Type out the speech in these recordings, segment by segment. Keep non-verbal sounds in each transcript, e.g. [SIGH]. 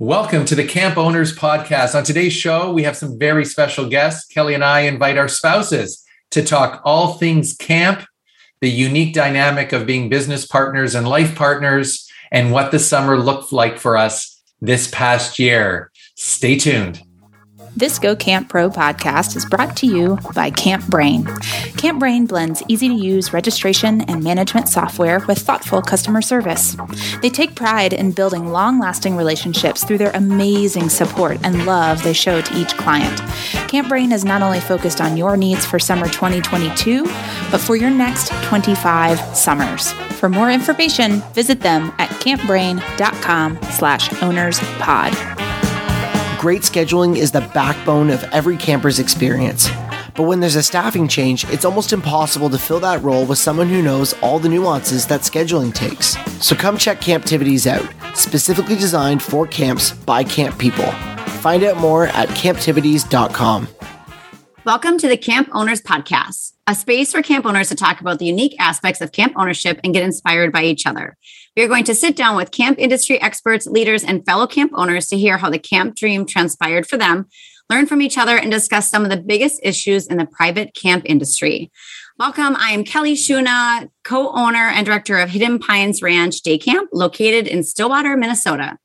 Welcome to the Camp Owners Podcast. On today's show, we have some very special guests. Kelly and I invite our spouses to talk all things camp, the unique dynamic of being business partners and life partners, and what the summer looked like for us this past year. Stay tuned. This Go Camp Pro podcast is brought to you by Camp Brain. Camp Brain blends easy to use registration and management software with thoughtful customer service. They take pride in building long lasting relationships through their amazing support and love they show to each client. Camp Brain is not only focused on your needs for summer 2022, but for your next 25 summers. For more information, visit them at campbrain.com slash ownerspod. Great scheduling is the backbone of every camper's experience. But when there's a staffing change, it's almost impossible to fill that role with someone who knows all the nuances that scheduling takes. So come check Camptivities out, specifically designed for camps by camp people. Find out more at camptivities.com. Welcome to the Camp Owners Podcast, a space for camp owners to talk about the unique aspects of camp ownership and get inspired by each other. We are going to sit down with camp industry experts, leaders, and fellow camp owners to hear how the camp dream transpired for them, learn from each other, and discuss some of the biggest issues in the private camp industry. Welcome. I am Kelly Shuna, co owner and director of Hidden Pines Ranch Day Camp, located in Stillwater, Minnesota.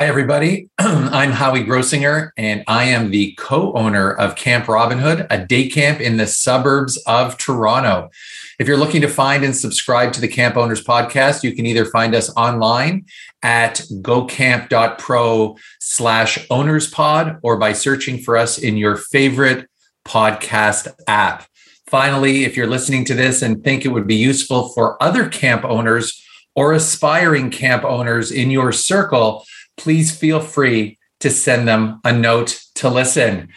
Hi, everybody. [CLEARS THROAT] I'm Howie Grossinger, and I am the co owner of Camp Robin Hood, a day camp in the suburbs of Toronto. If you're looking to find and subscribe to the Camp Owners podcast, you can either find us online at gocamp.pro slash ownerspod or by searching for us in your favorite podcast app. Finally, if you're listening to this and think it would be useful for other camp owners or aspiring camp owners in your circle, please feel free to send them a note to listen.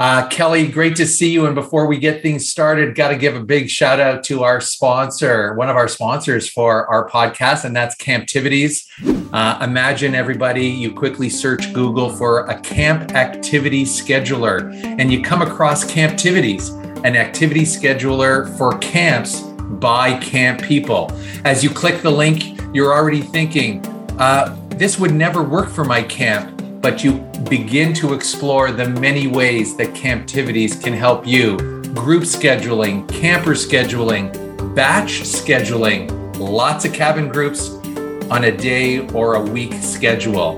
Uh, Kelly, great to see you. And before we get things started, got to give a big shout out to our sponsor, one of our sponsors for our podcast, and that's Camptivities. Uh, imagine everybody, you quickly search Google for a camp activity scheduler, and you come across Camptivities, an activity scheduler for camps by camp people. As you click the link, you're already thinking, uh, this would never work for my camp, but you begin to explore the many ways that Camptivities can help you. Group scheduling, camper scheduling, batch scheduling, lots of cabin groups on a day or a week schedule.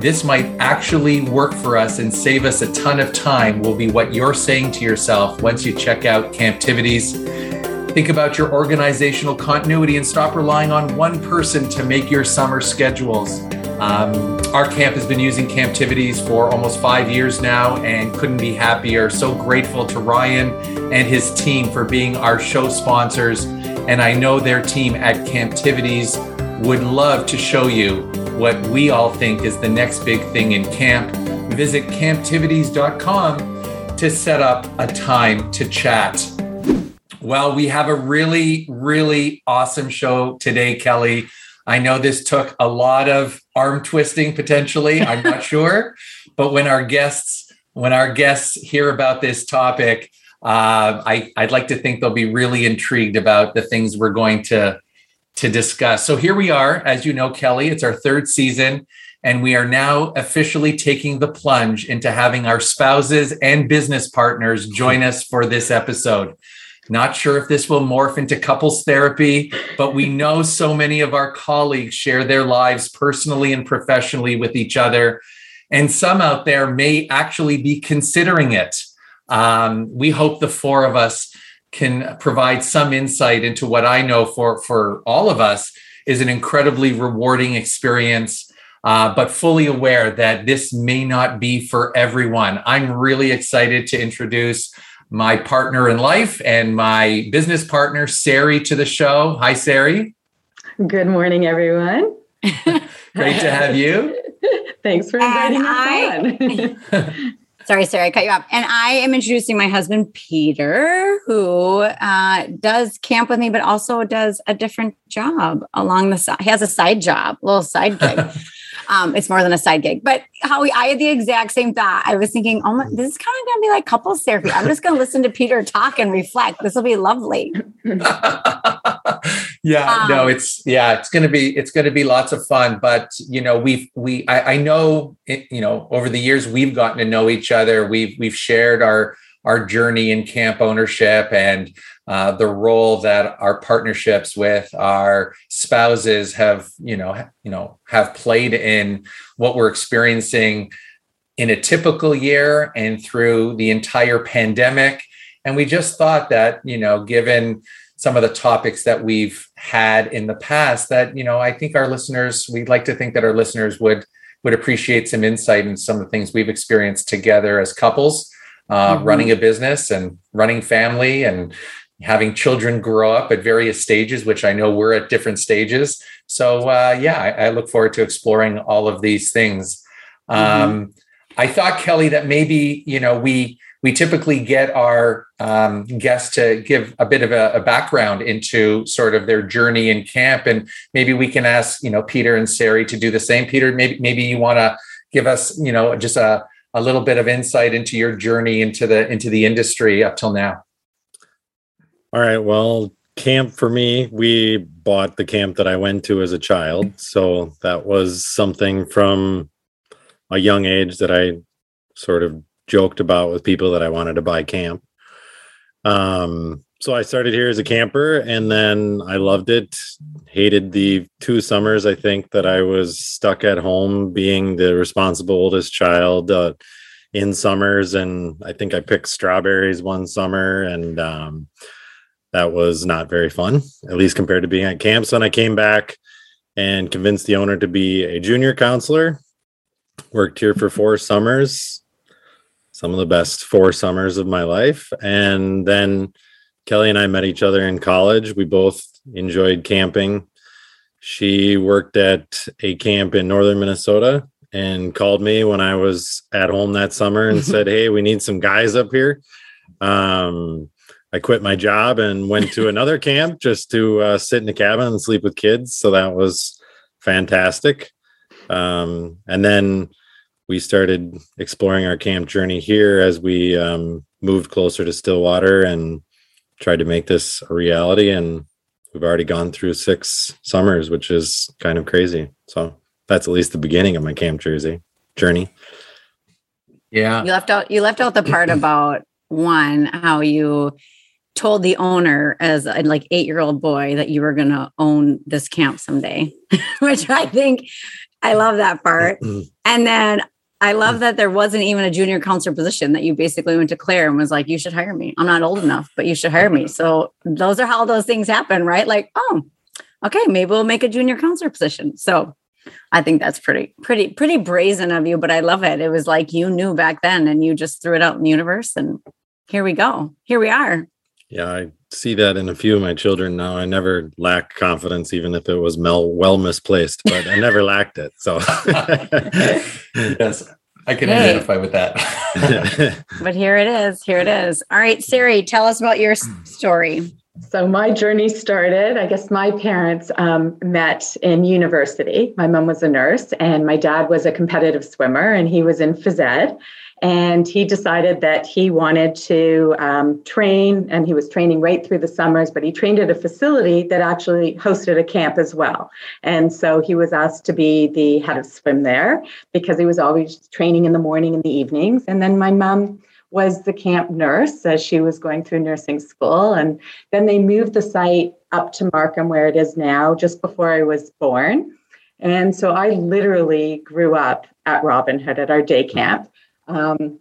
This might actually work for us and save us a ton of time, will be what you're saying to yourself once you check out Camptivities. Think about your organizational continuity and stop relying on one person to make your summer schedules. Um, our camp has been using Camptivities for almost five years now and couldn't be happier. So grateful to Ryan and his team for being our show sponsors. And I know their team at Camptivities would love to show you what we all think is the next big thing in camp. Visit camptivities.com to set up a time to chat. Well, we have a really, really awesome show today, Kelly. I know this took a lot of arm twisting potentially. I'm not [LAUGHS] sure, but when our guests when our guests hear about this topic, uh, I, I'd like to think they'll be really intrigued about the things we're going to to discuss. So here we are, as you know, Kelly. It's our third season, and we are now officially taking the plunge into having our spouses and business partners join us for this episode. Not sure if this will morph into couples therapy, but we know so many of our colleagues share their lives personally and professionally with each other. And some out there may actually be considering it. Um, we hope the four of us can provide some insight into what I know for, for all of us is an incredibly rewarding experience, uh, but fully aware that this may not be for everyone. I'm really excited to introduce my partner in life and my business partner, Sari, to the show. Hi, Sari. Good morning, everyone. [LAUGHS] Great to have you. [LAUGHS] Thanks for inviting us on. [LAUGHS] Sorry, Sari, I cut you off. And I am introducing my husband, Peter, who uh, does camp with me, but also does a different job along the side. He has a side job, a little side gig. Um, it's more than a side gig. But Howie, I had the exact same thought. I was thinking, oh my, this is kind of going to be like couples therapy. I'm just going to listen to Peter talk and reflect. This will be lovely. [LAUGHS] yeah, um, no, it's yeah, it's gonna be it's gonna be lots of fun. But you know, we've we I, I know it, you know over the years we've gotten to know each other. We've we've shared our our journey in camp ownership and uh, the role that our partnerships with our spouses have you know you know have played in what we're experiencing in a typical year and through the entire pandemic. And we just thought that you know given some of the topics that we've had in the past that you know i think our listeners we'd like to think that our listeners would would appreciate some insight in some of the things we've experienced together as couples uh, mm-hmm. running a business and running family and having children grow up at various stages which i know we're at different stages so uh, yeah I, I, look forward to exploring all of these things mm-hmm. um, i thought kelly that maybe you know we we typically get our um, guests to give a bit of a, a, background into sort of their journey in camp, and maybe we can ask you know Peter and Sari to do the same. Peter, maybe maybe you want to give us you know just a a little bit of insight into your journey into the into the industry up till now. All right. Well, camp for me, we bought the camp that I went to as a child, so that was something from a young age that I sort of joked about with people that I wanted to buy camp. Um, so I started here as a camper and then I loved it. Hated the two summers, I think, that I was stuck at home being the responsible oldest child uh, in summers. And I think I picked strawberries one summer and um, that was not very fun, at least compared to being at camp. So when I came back and convinced the owner to be a junior counselor, worked here for four summers, some of the best four summers of my life. And then Kelly and I met each other in college. We both enjoyed camping. She worked at a camp in northern Minnesota and called me when I was at home that summer and said, [LAUGHS] Hey, we need some guys up here. Um, I quit my job and went to [LAUGHS] another camp just to uh, sit in a cabin and sleep with kids. So that was fantastic. Um, and then we started exploring our camp journey here as we um, moved closer to Stillwater and tried to make this a reality. And we've already gone through six summers, which is kind of crazy. So that's at least the beginning of my camp jersey journey. Yeah. You left out you left out the part [CLEARS THROAT] about one, how you told the owner as a like eight year old boy that you were going to own this camp someday, [LAUGHS] which I think I love that part. Mm-hmm. and then I love hmm. that there wasn't even a junior counselor position that you basically went to Claire and was like, you should hire me. I'm not old enough, but you should hire me. So those are how those things happen, right? Like, oh, okay, maybe we'll make a junior counselor position. So I think that's pretty, pretty, pretty brazen of you, but I love it. It was like you knew back then and you just threw it out in the universe and here we go. Here we are. Yeah, I see that in a few of my children now. I never lack confidence, even if it was mel- well misplaced, but I never lacked it. So, [LAUGHS] yes, I can hey. identify with that. [LAUGHS] but here it is. Here it is. All right, Sari, tell us about your story. So, my journey started, I guess my parents um, met in university. My mom was a nurse, and my dad was a competitive swimmer, and he was in phys ed and he decided that he wanted to um, train and he was training right through the summers but he trained at a facility that actually hosted a camp as well. And so he was asked to be the head of swim there because he was always training in the morning and the evenings. And then my mom was the camp nurse as she was going through nursing school. And then they moved the site up to markham where it is now just before i was born. And so i literally grew up at robin hood at our day camp um,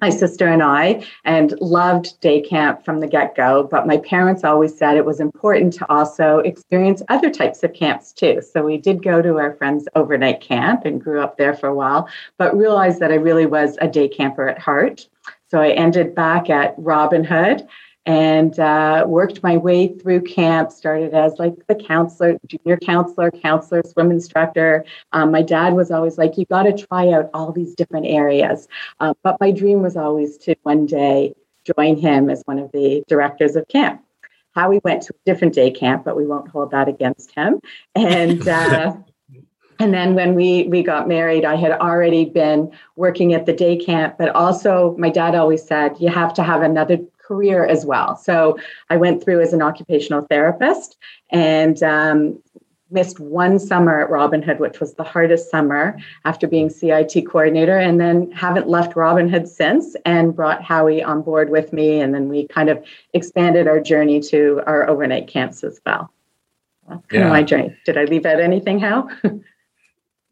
my sister and I, and loved day camp from the get go. But my parents always said it was important to also experience other types of camps too. So we did go to our friend's overnight camp and grew up there for a while, but realized that I really was a day camper at heart. So I ended back at Robin Hood and uh, worked my way through camp. Started as like the counselor, junior counselor, counselor, swim instructor. Um, my dad was always like, "You got to try out all these different areas." Uh, but my dream was always to one day join him as one of the directors of camp. How we went to a different day camp, but we won't hold that against him. And uh, [LAUGHS] and then when we we got married i had already been working at the day camp but also my dad always said you have to have another career as well. So I went through as an occupational therapist and um, missed one summer at Robin Hood, which was the hardest summer after being CIT coordinator, and then haven't left Robin Hood since and brought Howie on board with me. And then we kind of expanded our journey to our overnight camps as well. That's kind yeah. of my journey. Did I leave out anything, How? [LAUGHS]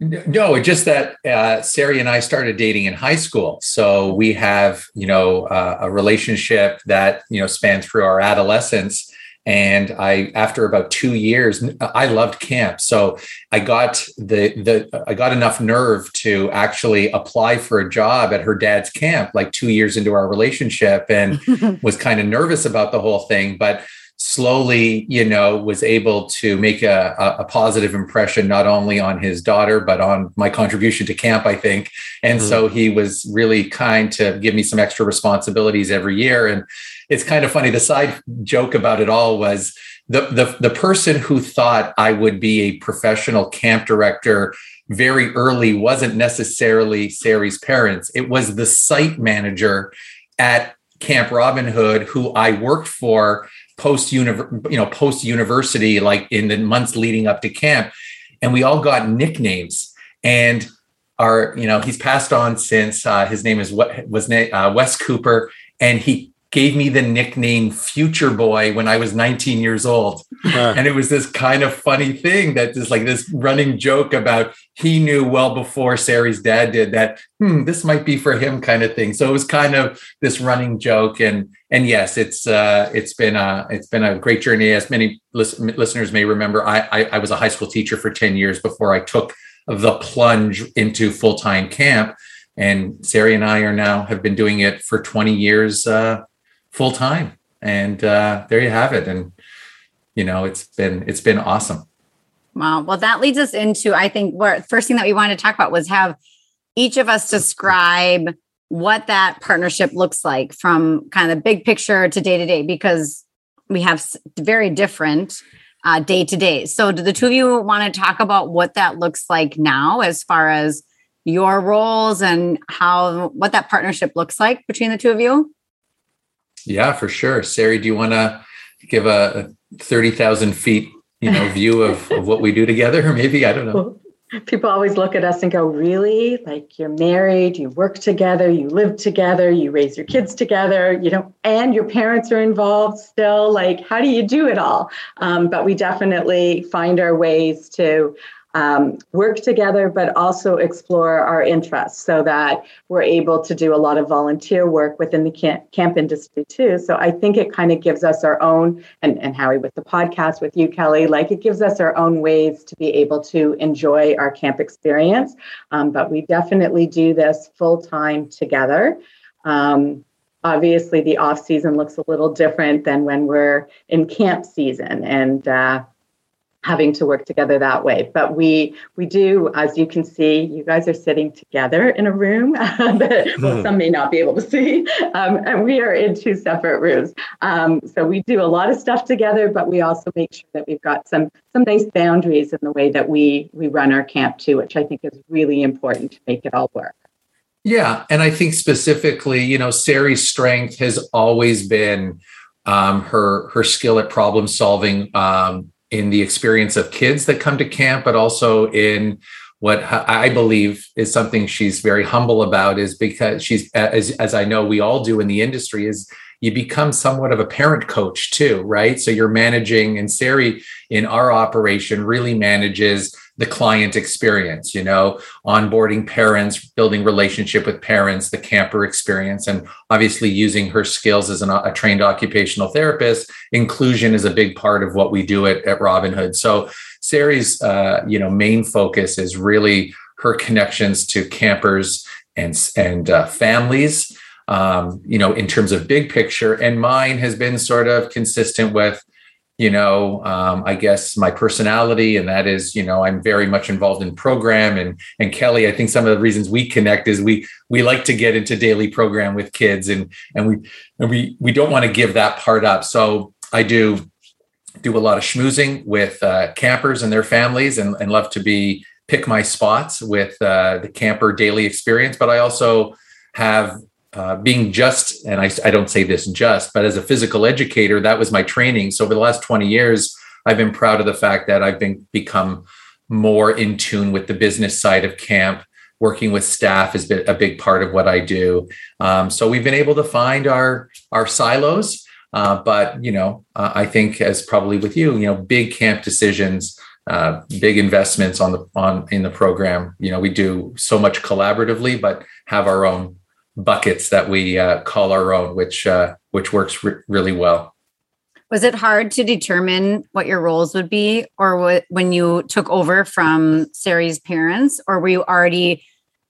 No, just that uh, Sari and I started dating in high school, so we have you know uh, a relationship that you know spans through our adolescence. And I, after about two years, I loved camp, so I got the the I got enough nerve to actually apply for a job at her dad's camp, like two years into our relationship, and [LAUGHS] was kind of nervous about the whole thing, but slowly, you know, was able to make a, a, positive impression not only on his daughter but on my contribution to camp. I think, and mm-hmm. so he was really kind to give me some extra responsibilities every year. And it's kind of funny. The side joke about it all was the the the person who thought I would be a professional camp director very early wasn't necessarily Sari's parents. It was the site manager at Camp Robin Hood who I worked for post you know post university like in the months leading up to camp and we all got nicknames. And our you know he's passed on since uh, his name is what was uh, Wes Cooper and he gave me the nickname Future Boy when I was 19 years old. Huh. And it was this kind of funny thing that is like this running joke about he knew well before Sari's dad did that, hmm, this might be for him kind of thing. So it was kind of this running joke. And and yes, it's uh it's been a it's been a great journey. As many listeners may remember, I, I, I was a high school teacher for 10 years before I took the plunge into full-time camp. And Sari and I are now have been doing it for 20 years uh, full time. And uh, there you have it. And you know, it's been it's been awesome. Wow. Well, that leads us into I think what first thing that we wanted to talk about was have each of us describe what that partnership looks like from kind of the big picture to day to day because we have very different day to day. So, do the two of you want to talk about what that looks like now, as far as your roles and how what that partnership looks like between the two of you? Yeah, for sure. Sari, do you want to give a 30,000 feet, you know, [LAUGHS] view of, of what we do together? Or [LAUGHS] maybe, I don't know. People always look at us and go, really? Like you're married, you work together, you live together, you raise your kids together, you know, and your parents are involved still. Like, how do you do it all? Um, but we definitely find our ways to um, work together, but also explore our interests so that we're able to do a lot of volunteer work within the camp, camp industry too. So I think it kind of gives us our own, and, and Howie with the podcast with you, Kelly, like it gives us our own ways to be able to enjoy our camp experience. Um, but we definitely do this full time together. Um, obviously, the off season looks a little different than when we're in camp season. And uh, having to work together that way. But we we do as you can see you guys are sitting together in a room [LAUGHS] that well, [LAUGHS] hmm. some may not be able to see um, and we are in two separate rooms. Um, so we do a lot of stuff together but we also make sure that we've got some some nice boundaries in the way that we we run our camp too which i think is really important to make it all work. Yeah and i think specifically you know sari's strength has always been um, her her skill at problem solving um, in the experience of kids that come to camp, but also in what I believe is something she's very humble about is because she's as as I know we all do in the industry is you become somewhat of a parent coach too, right? So you're managing and Sari in our operation really manages the client experience, you know, onboarding parents, building relationship with parents, the camper experience, and obviously using her skills as an, a trained occupational therapist. Inclusion is a big part of what we do at, at Robin Hood. So Sari's, uh, you know, main focus is really her connections to campers and and uh, families. Um, you know, in terms of big picture, and mine has been sort of consistent with you know um, i guess my personality and that is you know i'm very much involved in program and and kelly i think some of the reasons we connect is we we like to get into daily program with kids and and we and we we don't want to give that part up. So i do do a lot of schmoozing with uh, campers and their families and, and love to be pick my spots with uh, the camper daily experience but i also have uh, being just, and I, I don't say this just, but as a physical educator, that was my training. So over the last 20 years, I've been proud of the fact that I've been become more in tune with the business side of camp. Working with staff has been a big part of what I do. Um, so we've been able to find our our silos, uh, but you know, uh, I think as probably with you, you know, big camp decisions, uh, big investments on the on in the program. You know, we do so much collaboratively, but have our own buckets that we uh, call our own, which uh, which works re- really well. Was it hard to determine what your roles would be, or what, when you took over from Sari's parents, or were you already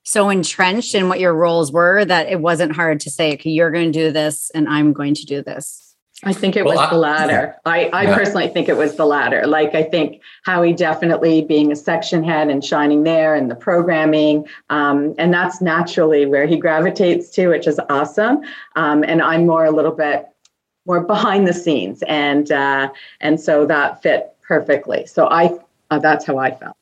so entrenched in what your roles were that it wasn't hard to say, "Okay, you're going to do this, and I'm going to do this"? I think it well, was I, the latter. I, I yeah. personally think it was the latter. Like, I think Howie definitely being a section head and shining there and the programming. Um, and that's naturally where he gravitates to, which is awesome. Um, and I'm more a little bit more behind the scenes. And, uh, and so that fit perfectly. So I, uh, that's how I felt.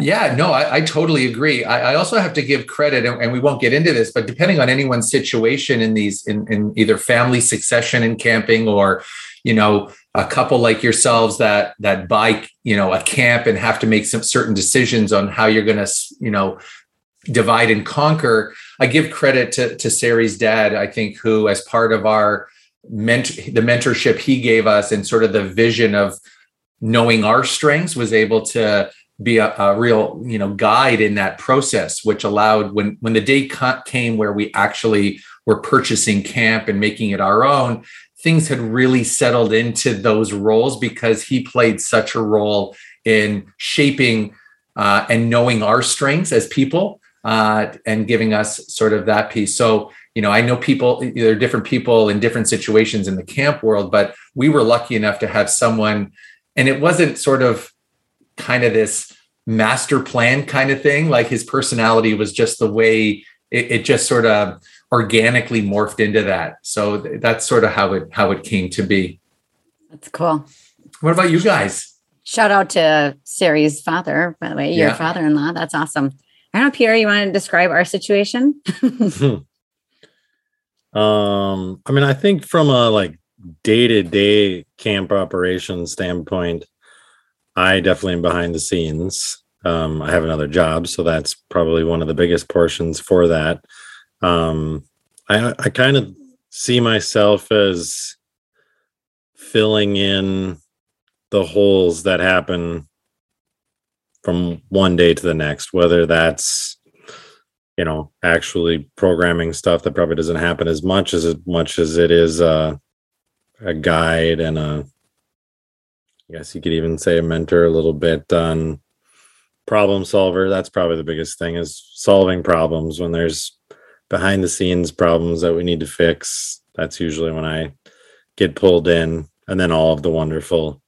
Yeah, no, I, I totally agree. I, I, also have to give credit, and, and, we won't get into this, but depending on anyone's situation in these, in, in either family succession in camping, or you know, a couple like yourselves that that buy, you know, a camp and have to make some certain decisions on how you're going to, you know, divide and conquer. I give credit to to Sari's dad. I think who, as part of our ment the mentorship he gave us, and sort of the vision of knowing our strengths, was able to be a, a, real you know guide in that process which allowed when when the day came where we actually were purchasing camp and making it our own things had really settled into those roles because he played such a role in shaping uh, and knowing our strengths as people uh, and giving us sort of that piece. So you know i know people there are different people in different situations in the camp world but we were lucky enough to have someone and it wasn't sort of kind of this master plan kind of thing. Like his personality was just the way it, it just sort of organically morphed into that. So that's sort of how it how it came to be. That's cool. What about you guys? Shout out to Sari's father, by the way, your yeah. father-in-law. That's awesome. I don't know, Pierre, you want to describe our situation? [LAUGHS] um, I mean, I think from a like day-to-day camp operation standpoint, I definitely am behind the scenes. Um, I have another job, so that's probably one of the biggest portions for that. Um, I, I kind of see myself as filling in the holes that happen from one day to the next, whether that's you know actually programming stuff that probably doesn't happen as much as as much as it is uh, a guide and a I guess you could even say a mentor a little bit on problem solver. That's probably the biggest thing is solving problems when there's behind the scenes problems that we need to fix. That's usually when I get pulled in. And then all of the wonderful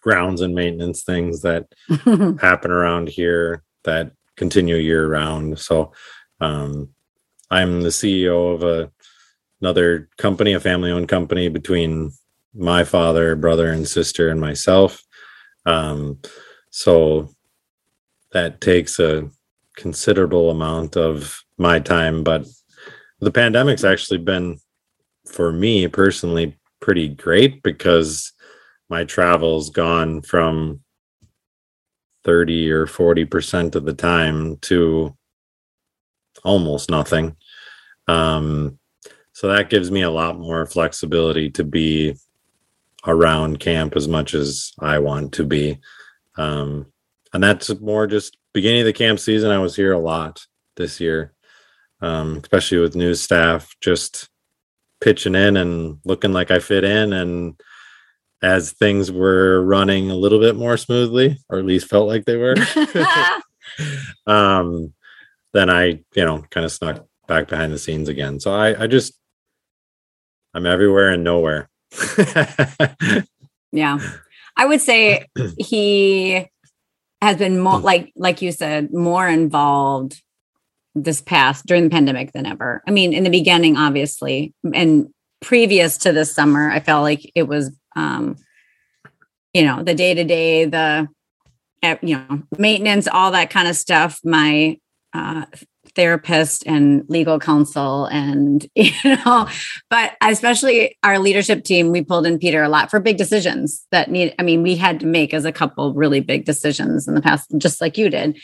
grounds and maintenance things that [LAUGHS] happen around here that continue year round. So um, I'm the CEO of a another company, a family owned company between my father, brother, and sister, and myself. Um, so that takes a considerable amount of my time. But the pandemic's actually been, for me personally, pretty great because my travel's gone from 30 or 40% of the time to almost nothing. Um, so that gives me a lot more flexibility to be around camp as much as I want to be. Um, and that's more just beginning of the camp season. I was here a lot this year, um, especially with new staff, just pitching in and looking like I fit in. And as things were running a little bit more smoothly, or at least felt like they were, [LAUGHS] [LAUGHS] um, then I, you know, kind of snuck back behind the scenes again. So I, I just, I'm everywhere and nowhere. [LAUGHS] yeah. I would say he has been more like like you said more involved this past during the pandemic than ever. I mean, in the beginning obviously and previous to this summer, I felt like it was um you know, the day-to-day, the eh, you know, maintenance, all that kind of stuff. My uh therapist and legal counsel and [LAUGHS] you know but especially our leadership team we pulled in peter a lot for big decisions that need i mean we had to make as a couple really big decisions in the past just like you did.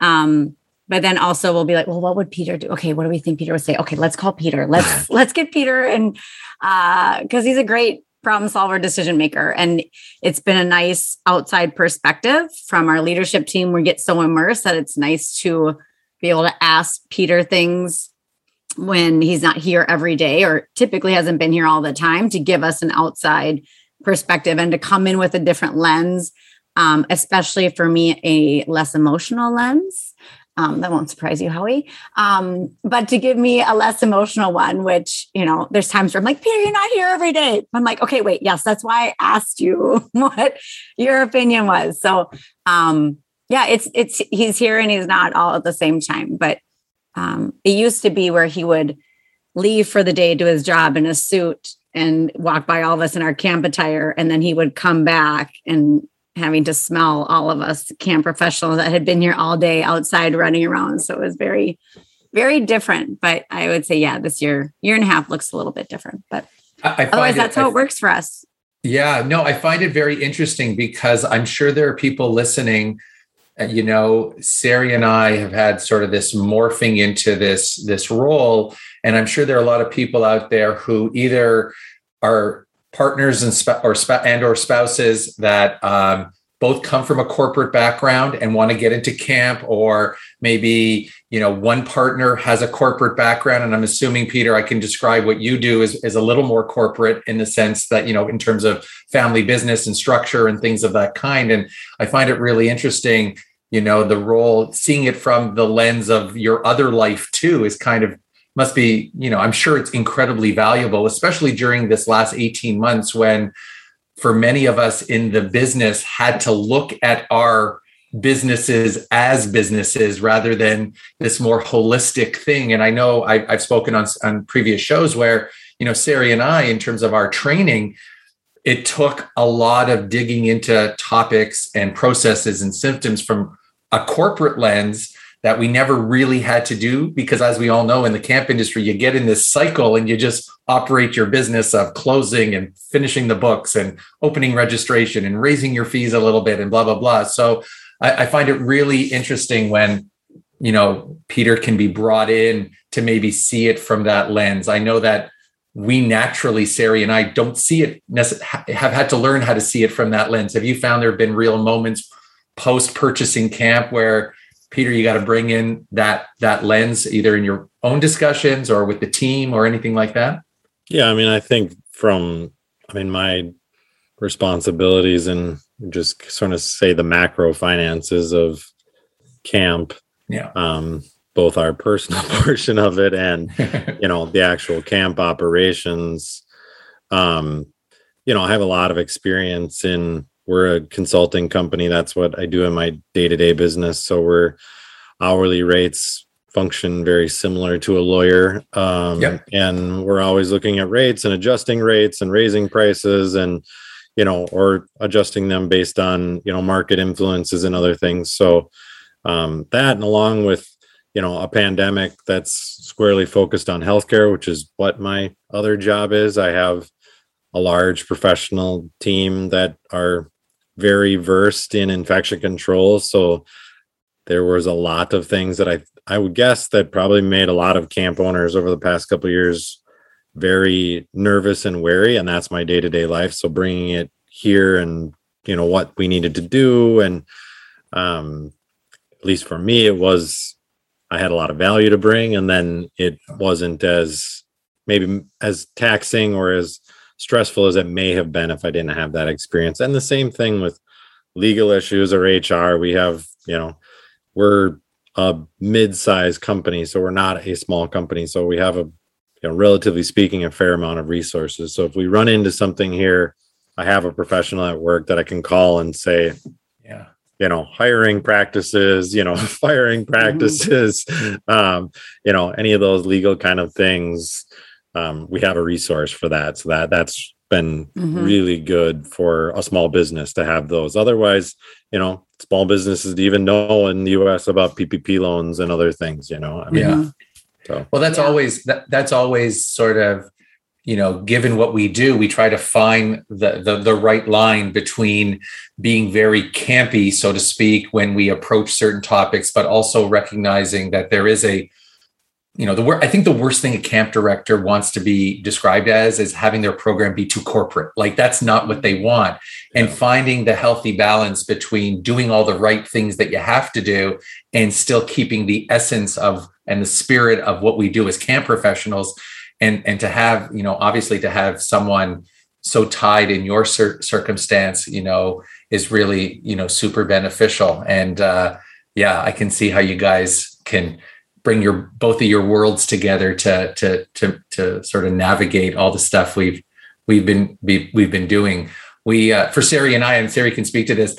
Um but then also we'll be like well what would peter do? Okay what do we think peter would say? Okay let's call peter. Let's [LAUGHS] let's get peter and uh because he's a great problem solver decision maker. And it's been a nice outside perspective from our leadership team. We get so immersed that it's nice to be able to ask Peter things when he's not here every day or typically hasn't been here all the time to give us an outside perspective and to come in with a different lens, um, especially for me, a less emotional lens. Um, that won't surprise you, Howie. Um, but to give me a less emotional one, which, you know, there's times where I'm like, Peter, you're not here every day. I'm like, okay, wait, yes, that's why I asked you [LAUGHS] what your opinion was. So, um, yeah, it's it's he's here and he's not all at the same time. But um, it used to be where he would leave for the day to his job in a suit and walk by all of us in our camp attire, and then he would come back and having to smell all of us camp professionals that had been here all day outside running around. So it was very, very different. But I would say, yeah, this year, year and a half looks a little bit different. But I, I otherwise, that's how I, it works for us. Yeah, no, I find it very interesting because I'm sure there are people listening you know sari and i have had sort of this morphing into this this role. And i'm sure there are a lot of people out there who either are partners and sp- or sp- and or spouses that um, both come from a corporate background and want to get into camp or maybe you know one partner has a corporate background. And i'm assuming peter i can describe what you do is, is a little more corporate in the sense that you know in terms of family business and structure and things of that kind. And i find it really interesting you know the role seeing it from the lens of your other life too is kind of must be you know i'm sure it's incredibly valuable especially during this last 18 months when for many of us in the business had to look at our businesses as businesses rather than this more holistic thing. And i know I, have spoken on, on previous shows where you know sari and i in terms of our training it took a lot of digging into topics and processes and symptoms from a corporate lens that we never really had to do because as we all know in the camp industry you get in this cycle and you just operate your business of closing and finishing the books and opening registration and raising your fees a little bit and blah blah blah. So I, I find it really interesting when you know peter can be brought in to maybe see it from that lens. I know that we naturally sari and i don't see it have had to learn how to see it from that lens. Have you found there have been real moments post purchasing camp where Peter, you got to bring in that that lens either in your own discussions or with the team or anything like that? Yeah, I mean, I think from I mean my responsibilities and just sort of say the macro finances of camp. Yeah. Um, both our personal [LAUGHS] portion of it and [LAUGHS] you know the actual camp operations. Um, you know, I have a lot of experience in we're a consulting company. That's what I do in my day to day business. So we're hourly rates function very similar to a lawyer. Um, yep. And we're always looking at rates and adjusting rates and raising prices and, you know, or adjusting them based on, you know, market influences and other things. So um, that and along with, you know, a pandemic that's squarely focused on healthcare, which is what my other job is. I have a large professional team that are very versed in infection control. So there was a lot of things that I I would guess that probably made a lot of camp owners over the past couple years very nervous and wary, and that's my day to day life. So bringing it here and you know what we needed to do, and um, at least for me, it was I had a lot of value to bring, and then it wasn't as maybe as taxing or as stressful as it may have been if I didn't have that experience. And the same thing with legal issues or HR. We have, you know, we're a mid-sized company, so we're not a small company. So we have a, you know, relatively speaking, a fair amount of resources. So if we run into something here, I have a professional at work that I can call and say, yeah, you know, hiring practices, you know, [LAUGHS] firing practices, um, you know, any of those legal kind of things um, we have a resource for that. So that that's been Mhm. really good for a small business to have those. Otherwise, you know, small businesses even know in the US about PPP loans and other things, you know. I mean, Yeah. so Well, that's Yeah. always that, that's always sort of, you know, given what we do, we try to find the, the the right line between being very campy, so to speak, when we approach certain topics, but also recognizing that there is a, you know, the wor- I think the worst thing a camp director wants to be described as is having their program be too corporate. Like that's not what they want. And finding the healthy balance between doing all the right things that you have to do and still keeping the essence of and the spirit of what we do as camp professionals and and to have you know obviously to have someone so tied in your cir- circumstance you know is really you know super beneficial and uh yeah i can see how you guys can bring your both of your worlds together to to to to sort of navigate all the stuff we've we've been be, we've been doing we uh, for Sari and I, and Sari can speak to this.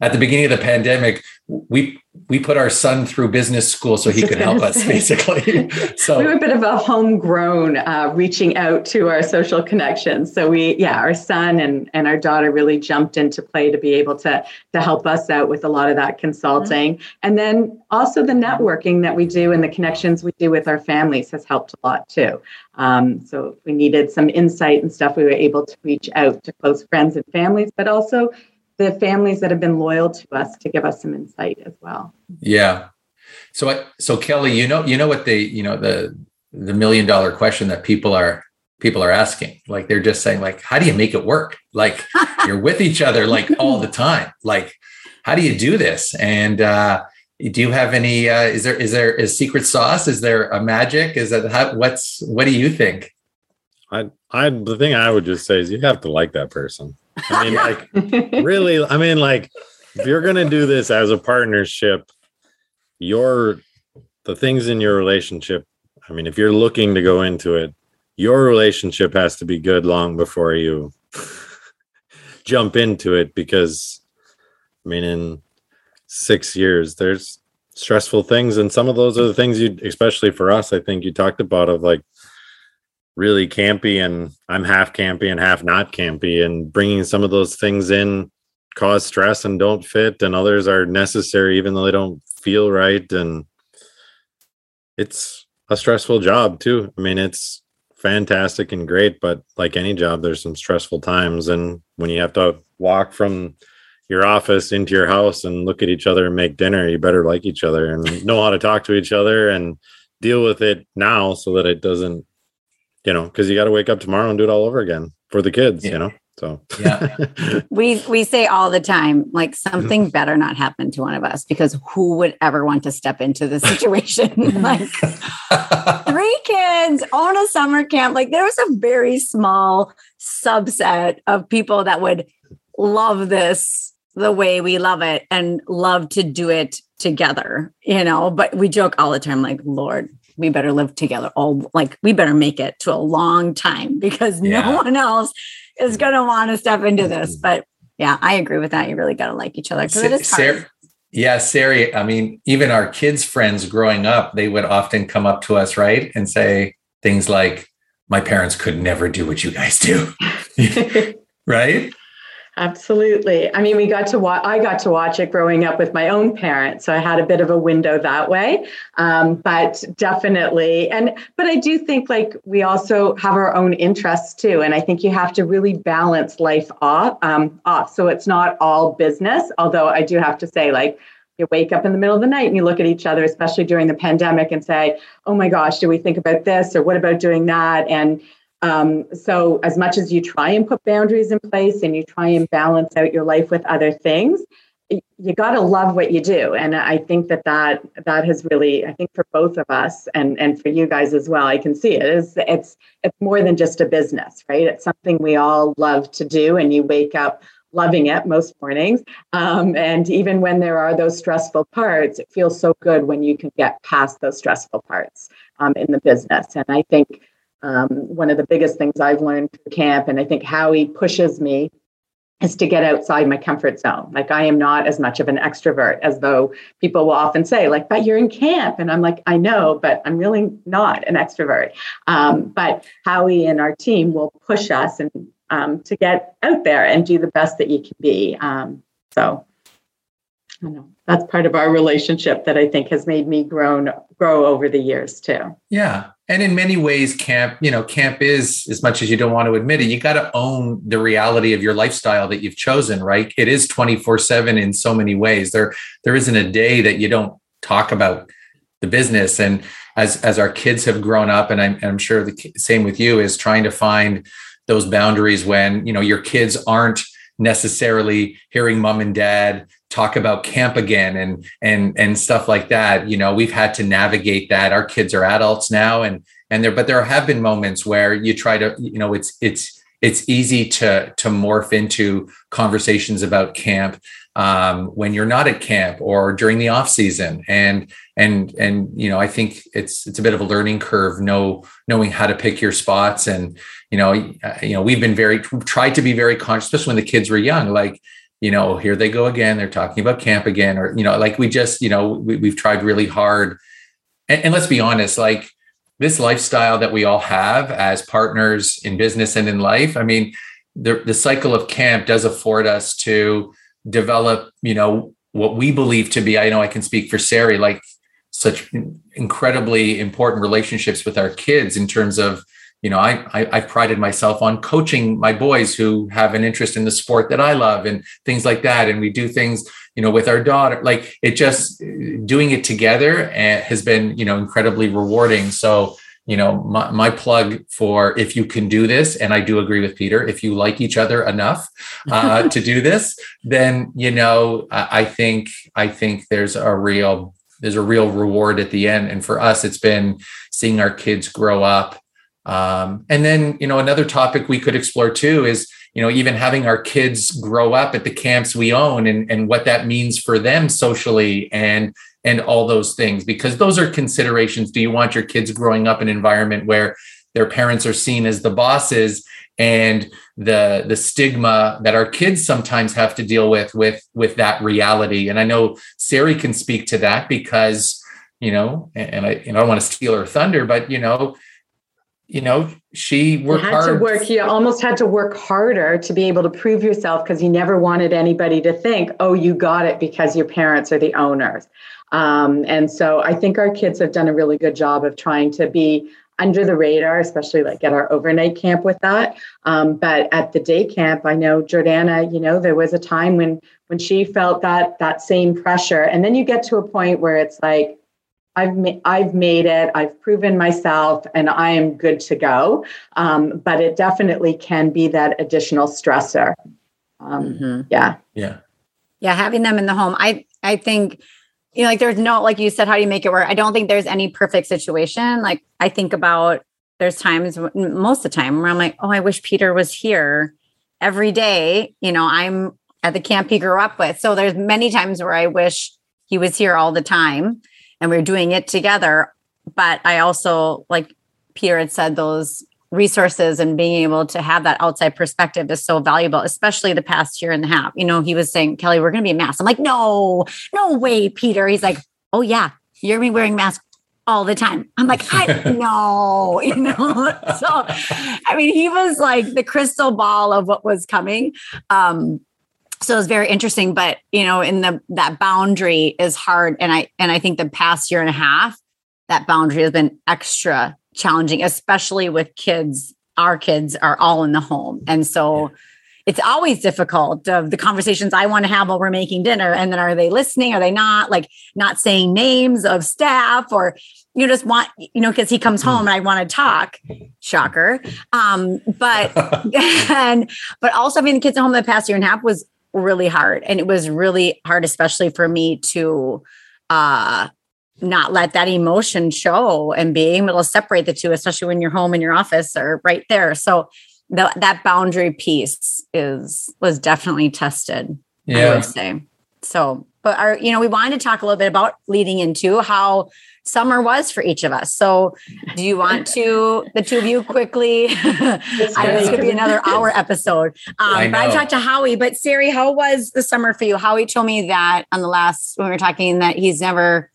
At the beginning of the pandemic, we we put our son through business school so he could help us, say. [LAUGHS] basically. [LAUGHS] So we were a bit of a homegrown uh, reaching out to our social connections. So we, yeah, our son and, and our daughter really jumped into play to be able to, to help us out with a lot of that consulting. And then also the networking that we do and the connections we do with our families has helped a lot too. Um, so if we needed some insight and stuff, we were able to reach out to close friends and families, but also the families that have been loyal to us to give us some insight as well. Yeah. So I, so Kelly, you know, you know what the, you know, the the million dollar question that people are people are asking. Like they're just saying, like, how do you make it work? Like [LAUGHS] you're with each other like all the time. Like, how do you do this? And uh do you have any uh is there is there is secret sauce? Is there a magic? Is that how what's what do you think? I I the thing I would just say is you have to like that person. I mean, like really, I mean, like if you're gonna do this as a partnership, your the things in your relationship. I mean, if you're looking to go into it, your relationship has to be good long before you [LAUGHS] jump into it because I mean, in six years, there's stressful things, and some of those are the things you, especially for us, I think you talked about of like really campy and I'm half campy and half not campy and bringing some of those things in cause stress and don't fit and others are necessary even though they don't feel right and it's a stressful job too. I mean it's fantastic and great but like any job there's some stressful times and when you have to walk from your office into your house and look at each other and make dinner you better like each other and know how to talk to each other and deal with it now so that it doesn't you know, because you got to wake up tomorrow and do it all over again for the kids, Yeah. you know. So Yeah. [LAUGHS] We we say all the time, like mhm. something better not happen to one of us because who would ever want to step into this situation? [LAUGHS] [LAUGHS] like three kids on a summer camp. Like there was a very small subset of people that would love this the way we love it and love to do it together, you know. But we joke all the time, like, Lord, we better live together. All like we better make it to a long time [LAUGHS] because Yeah. no one else is mm. gonna want to step into this. But yeah, I agree with that. You really gotta like each other because it is hard. Sarah, yeah, Sari. I mean, even our kids' friends growing up, they would often come up to us, right, and say things like, "My parents could never do what you guys do," [LAUGHS] [LAUGHS] right? Absolutely. I mean, we got to watch, I got to watch it growing up with my own parents. So I had a bit of a window that way. Um, but definitely. And, but I do think like we also have our own interests too. And I think you have to really balance life off, um, off. So it's not all business. Although I do have to say, like, you wake up in the middle of the night and you look at each other, especially during the pandemic, and say, oh my gosh, do we think about this or what about doing that? And um, so, as much as you try and put boundaries in place and you try and balance out your life with other things, you got to love what you do. And I think that that that has really, I think for both of us and and for you guys as well, I can see it is it's it's more than just a business, right? It's something we all love to do, and you wake up loving it most mornings. Um, and even when there are those stressful parts, it feels so good when you can get past those stressful parts um, in the business. And I think um, one of the biggest things I've learned through camp, and I think Howie pushes me, is to get outside my comfort zone. Like I am not as much of an extrovert as though people will often say, like, but you're in camp. And I'm like, I know, but I'm really not an extrovert. Um, but Howie and our team will push us and um, to get out there and do the best that you can be. Um, so I don't know. That's part of our relationship that I think has made me grown grow over the years too. Yeah. And in many ways, camp, you know, camp is as much as you don't want to admit it, you got to own the reality of your lifestyle that you've chosen, right? It is 24-7 in so many ways. There there isn't a day that you don't talk about the business. And as as our kids have grown up, and I'm, I'm sure the same with you, is trying to find those boundaries when you know your kids aren't necessarily hearing mom and dad talk about camp again and and and stuff like that. You know we've had to navigate that. Our kids are adults now and and there but there have been moments where you try to you know it's it's it's easy to to morph into conversations about camp um, when you're not at camp or during the off season. And and and you know i think it's it's a bit of a learning curve know knowing how to pick your spots. And you know you know we've been very tried to be very conscious especially when the kids were young like you know, oh, here they go again. They're talking about camp again, or, you know, like we just, you know, we, have tried really hard. And, and let's be honest, like this lifestyle that we all have as partners in business and in life, I mean, the, the cycle of camp does afford us to develop, you know, what we believe to be, I know I can speak for Sari, like such incredibly important relationships with our kids in terms of you know, I, I have prided myself on coaching my boys who have an interest in the sport that I love and things like that. And we do things, you know, with our daughter. Like it just doing it together eh, has been, you know, incredibly rewarding. So, you know, my, my plug for if you can do this, and I do agree with Peter, if you like each other enough uh, [LAUGHS] to do this, then you know, I think I think there's a real there's a real reward at the end. And for us, it's been seeing our kids grow up um, and then, you know, another topic we could explore too is, you know, even having our kids grow up at the camps we own and, and what that means for them socially and and all those things, because those are considerations. Do you want your kids growing up in an environment where their parents are seen as the bosses and the the stigma that our kids sometimes have to deal with with with that reality and i know sari can speak to that because you know and i know i don't want to steal her thunder but you know you know, she worked you had hard. to work. You almost had to work harder to be able to prove yourself because you never wanted anybody to think, "Oh, you got it because your parents are the owners." Um, and so, I think our kids have done a really good job of trying to be under the radar, especially like at our overnight camp with that. Um, but at the day camp, I know Jordana. You know, there was a time when when she felt that that same pressure, and then you get to a point where it's like I've ma- I've made it. I've proven myself, and I am good to go. Um, but it definitely can be that additional stressor. Um, mm-hmm. Yeah, yeah, yeah. Having them in the home, I I think you know, like there's no like you said, how do you make it work? I don't think there's any perfect situation. Like I think about there's times most of the time where I'm like, oh, I wish Peter was here every day. You know, I'm at the camp he grew up with, so there's many times where I wish he was here all the time and we are doing it together. But I also, like Peter had said, those resources and being able to have that outside perspective is so valuable, especially the past year and a half. You know, he was saying, Kelly, we're going to be a mask. I'm like, no, no way, Peter. He's like, oh, yeah, you're going to be wearing masks all the time. I'm like, I [LAUGHS] know, [LAUGHS] you know. so, I mean, he was like the crystal ball of what was coming. Um, so it's very interesting but you know in the that boundary is hard. And i and i think the past year and a half that boundary has been extra challenging especially with kids our kids are all in the home. And so yeah. it's always difficult. Of the conversations i want to have while we're making dinner and then are they listening? Are they not? Like not saying names of staff or you just want you know because he comes home and i want to talk. Shocker. Um but [LAUGHS] [LAUGHS] and but also having the kids at home the past year and a half was really hard. And it was really hard, especially for me to uh not let that emotion show and being able to separate the two, especially when you're home in your office or right there. So the, that boundary piece is was definitely tested. Yeah. I would say. So, but our, you know, we wanted to talk a little bit about leading into how summer was for each of us. So, do you want to, the two of you, quickly? [LAUGHS] I know this could be another hour episode. Um, I but I talked to Howie. But Sari, how was the summer for you? Howie told me that on the last when we were talking that he's never,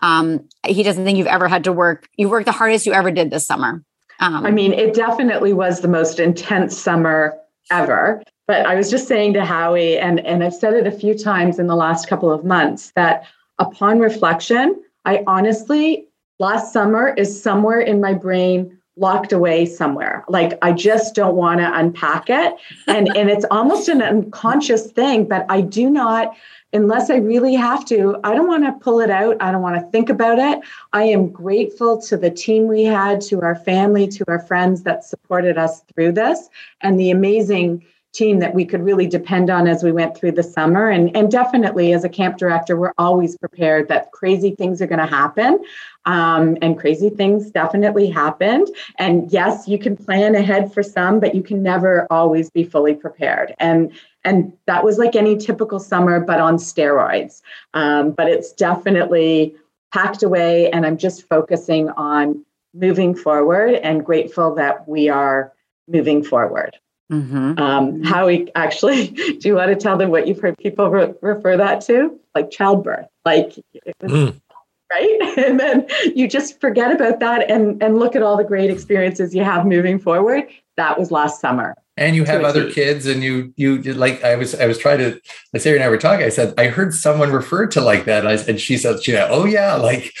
um, he doesn't think you've ever had to work. You worked the hardest you ever did this summer. Um, I mean, it definitely was the most intense summer ever. But I was just saying to Howie, and, and I've said it a few times in the last couple of months, that upon reflection, I honestly, last summer is somewhere in my brain locked away somewhere. Like I just don't want to unpack it. And and it's almost an unconscious thing, but I do not unless I really have to, I don't want to pull it out. I don't want to think about it. I am grateful to the team we had, to our family, to our friends that supported us through this, and the amazing team that we could really depend on as we went through the summer. And, and definitely, as a camp director, we're always prepared that crazy things are going to happen. Um, and crazy things definitely happened. And yes, you can plan ahead for some, but you can never always be fully prepared. And and that was like any typical summer, but on steroids. Um, but it's definitely packed away, and I'm just focusing on moving forward and grateful that we are moving forward. Mm-hmm. Um, Howie actually, [LAUGHS] do you want to tell them what you've heard people re- refer that to? Like childbirth, like, mm. right? [LAUGHS] And then you just forget about that and, and look at all the great experiences you have moving forward. That was last summer. And you have other kids, and you you like I was I was trying to. Sarah and I were talking. I said I heard someone referred to like that, and, I, and she said, "She said, oh yeah, like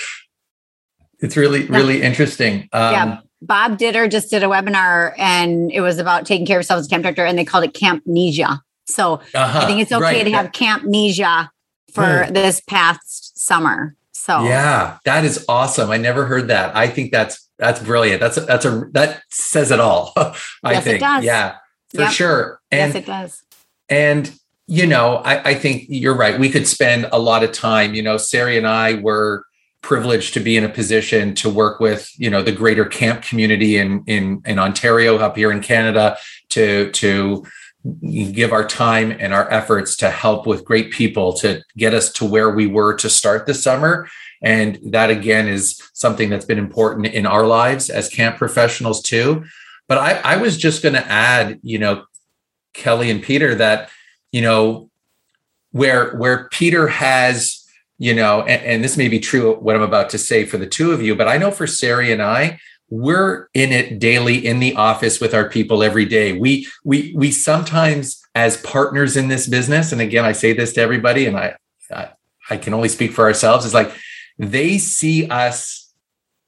it's really really interesting." Um, yeah, Bob Ditter just did a webinar and it was about taking care of yourself as a camp director and they called it campnesia. So uh-huh, I think it's okay right. to have campnesia for hmm. this past summer. So yeah, that is awesome. I never heard that. I think that's that's brilliant. That's a, that's a that says it all. [LAUGHS] I yes, think. Yeah, for yep. sure. And, yes, it does. And you know, I, I think you're right. We could spend a lot of time. You know, Sari and I were privileged to be in a position to work with you know the greater camp community in in in Ontario up here in Canada to to give our time and our efforts to help with great people to get us to where we were to start the summer. And that again is something that's been important in our lives as camp professionals too. But i, I was just going to add you know kelly and peter that you know where where peter has you know, and, and, this may be true what I'm about to say for the two of you, but I know for Sari and I, we're in it daily in the office with our people every day. We we we sometimes as partners in this business, and again, I say this to everybody, and I I, I can only speak for ourselves, is like they see us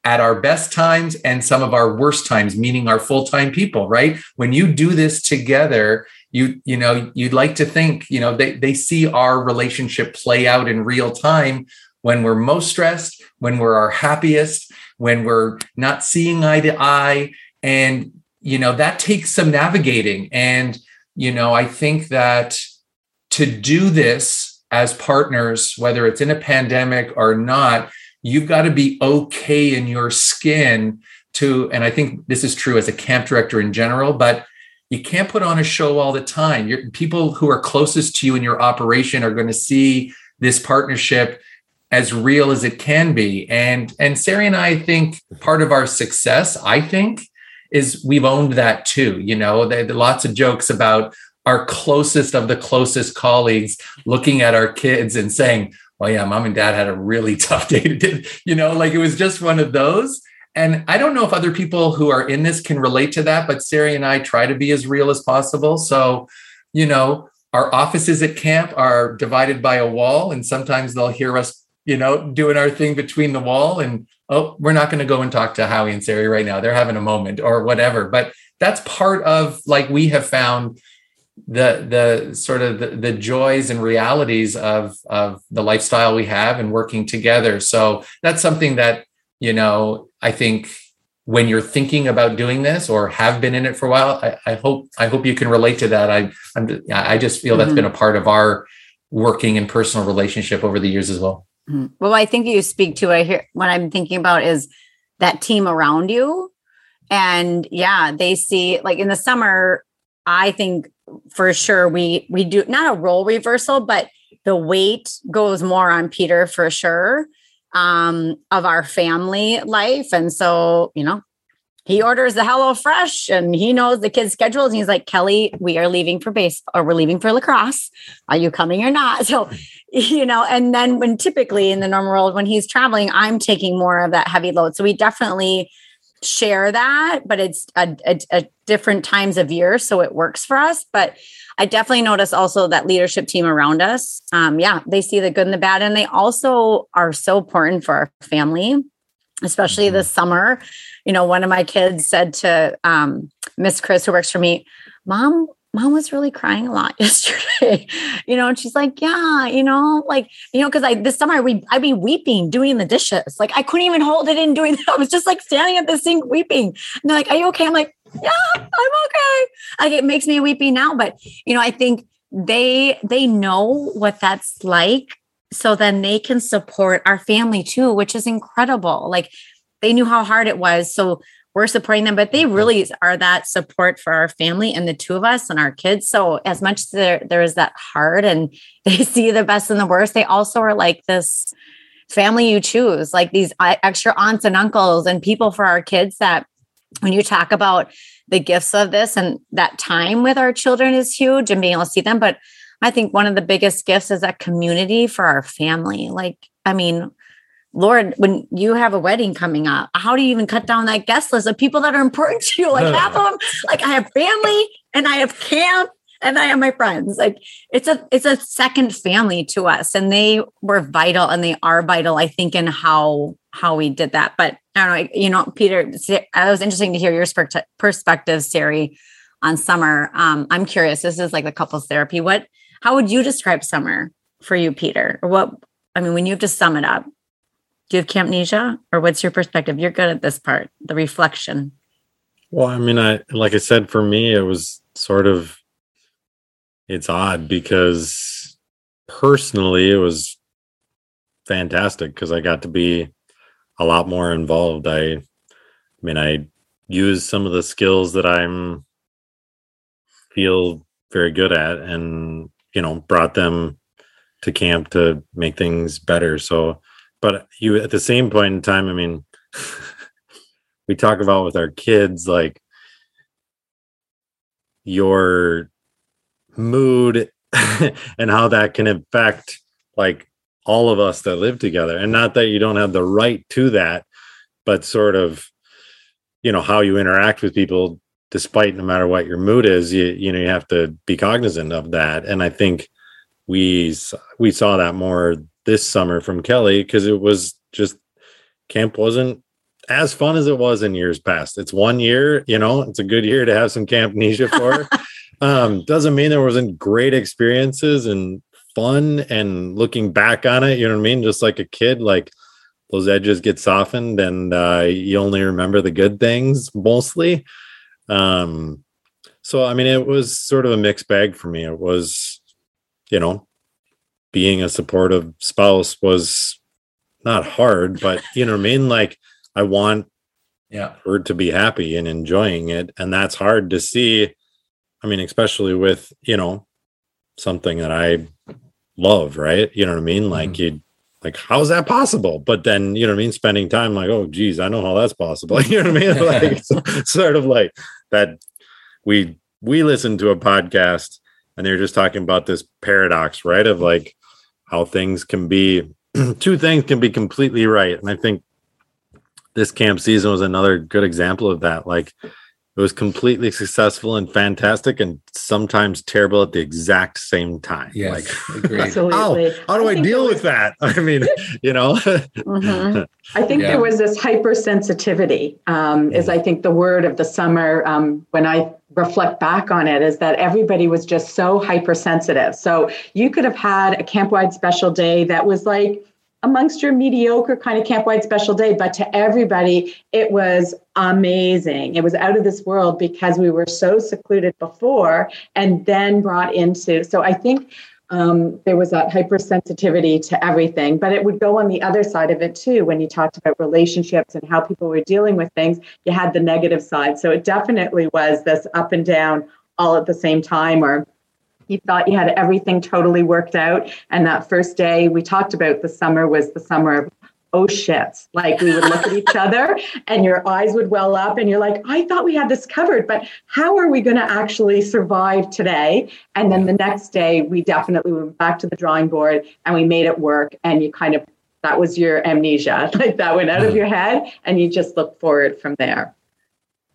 at our best times and some of our worst times, meaning our full-time people, right? When you do this together, you you know you'd like to think you know they they see our relationship play out in real time when we're most stressed when we're our happiest when we're not seeing eye to eye. And you know that takes some navigating. And you know i think that to do this as partners whether it's in a pandemic or not you've got to be okay in your skin to and i think this is true as a camp director in general but you can't put on a show all the time. Your people who are closest to you in your operation are going to see this partnership as real as it can be. And and Sari and I think part of our success, I think, is we've owned that too. You know, lots of jokes about our closest of the closest colleagues looking at our kids and saying, "Well, yeah, mom and dad had a really [LAUGHS] tough day to do." You know, like it was just one of those. And I don't know if other people who are in this can relate to that, but Sari and I try to be as real as possible. So, you know, our offices at camp are divided by a wall, and sometimes they'll hear us, you know, doing our thing between the wall. And oh, we're not going to go and talk to Howie and Sari right now. They're having a moment or whatever. But that's part of like we have found the the sort of the, the joys and realities of of the lifestyle we have and working together. So that's something that you know I think when you're thinking about doing this or have been in it for a while, I, I hope I hope you can relate to that. I I'm, I just feel that's mm-hmm. been a part of our working and personal relationship over the years as well. Mm-hmm. Well, I think you speak to I hear what I'm thinking about is that team around you. And yeah, they see like in the summer, I think for sure we we do not a role reversal, but the weight goes more on Peter for sure um, of our family life. And so, you know, he orders the Hello Fresh and he knows the kids' schedules. And he's like, Kelly, we are leaving for base or we're leaving for lacrosse. Are you coming or not? [LAUGHS] So, you know, and then when typically in the normal world, when he's traveling, I'm taking more of that heavy load. So we definitely share that, but it's a, a, a, different times of year, so it works for us. But I definitely notice also that leadership team around us. Um, yeah, they see the good and the bad, and they also are so important for our family, especially mm-hmm. this summer. You know, one of my kids said to um, Miss Chris, who works for me, "Mom, mom was really crying a lot [LAUGHS] yesterday you know and she's like yeah you know like you know because i this summer we i'd be weeping doing the dishes. Like i couldn't even hold it in doing that. [LAUGHS] I was just like standing at the sink weeping. And they're like are you okay? I'm like yeah i'm okay. Like it makes me weepy now but you know i think they they know what that's like so then they can support our family too which is incredible. Like they knew how hard it was so we're supporting them, but they really are that support for our family and the two of us and our kids. So as much as there, there is that hard and [LAUGHS] they see the best and the worst, they also are like this family you choose, like these extra aunts and uncles and people for our kids that when you talk about the gifts of this and that time with our children is huge and being able to see them. But I think one of the biggest gifts is that community for our family. Like, I mean, Lord, when you have a wedding coming up, how do you even cut down that guest list of people that are important to you? Like half [LAUGHS] of them, like I have family and I have camp and I have my friends. Like it's a it's a second family to us, and they were vital and they are vital. I think in how how we did that. But I don't know, you know, Peter. It was interesting to hear your perspective, Sari, on summer. Um, I'm curious. This is like the couples therapy. What? How would you describe summer for you, Peter? Or what? I mean, when you have to sum it up, do you have campnesia or what's your perspective? You're good at this part, the reflection. Well, I mean, I like I said, for me, it was sort of it's odd because personally it was fantastic because I got to be a lot more involved. I I mean, I used some of the skills that I'm feel very good at and you know brought them to camp to make things better. So but you at the same point in time i mean [LAUGHS] we talk about with our kids like your mood [LAUGHS] and how that can affect like all of us that live together. And not that you don't have the right to that but sort of you know how you interact with people despite no matter what your mood is you you know you have to be cognizant of that. And i think we we saw that more this summer from Kelly because it was just camp wasn't as fun as it was in years past. It's one year, you know, it's a good year to have some campnesia [LAUGHS] for. um, doesn't mean there wasn't great experiences and fun and looking back on it, you know what I mean? Just like a kid, like those edges get softened and uh, you only remember the good things mostly. Um, so I mean, it was sort of a mixed bag for me. It was, you know, being a supportive spouse was not hard, but you know what I mean? Like I want yeah her to be happy and enjoying it. And that's hard to see. I mean, especially with, you know, something that I love, right? You know what I mean? Like mm-hmm. you like how's that possible? But then, you know what I mean, spending time like, oh geez, I know how that's possible. [LAUGHS] you know what I mean? [LAUGHS] Like sort of like that we we listened to a podcast and they're just talking about this paradox, right? Of like how things can be [CLEARS THROAT] two things can be completely right. And i think this camp season was another good example of that. Like it was completely successful and fantastic and sometimes terrible at the exact same time yes, like Absolutely. How, how do i, I deal was, with that [LAUGHS] i mean you know mm-hmm. [LAUGHS] i think yeah. there was this hypersensitivity um, is i think the word of the summer um, when i reflect back on it is that everybody was just so hypersensitive. So you could have had a camp wide special day that was like amongst your mediocre kind of camp wide special day, but to everybody, it was amazing. It was out of this world because we were so secluded before and then brought into. So I think um, there was that hypersensitivity to everything. But it would go on the other side of it too. When you talked about relationships and how people were dealing with things, you had the negative side. So it definitely was this up and down all at the same time, or you thought you had everything totally worked out. And that first day we talked about the summer was the summer of oh shit. Like we would look at each other [LAUGHS] and your eyes would well up and you're like, I thought we had this covered, but how are we going to actually survive today? And then the next day, we definitely went back to the drawing board and we made it work. And you kind of that was your amnesia. [LAUGHS] Like that went out of hmm. your head and you just look forward from there.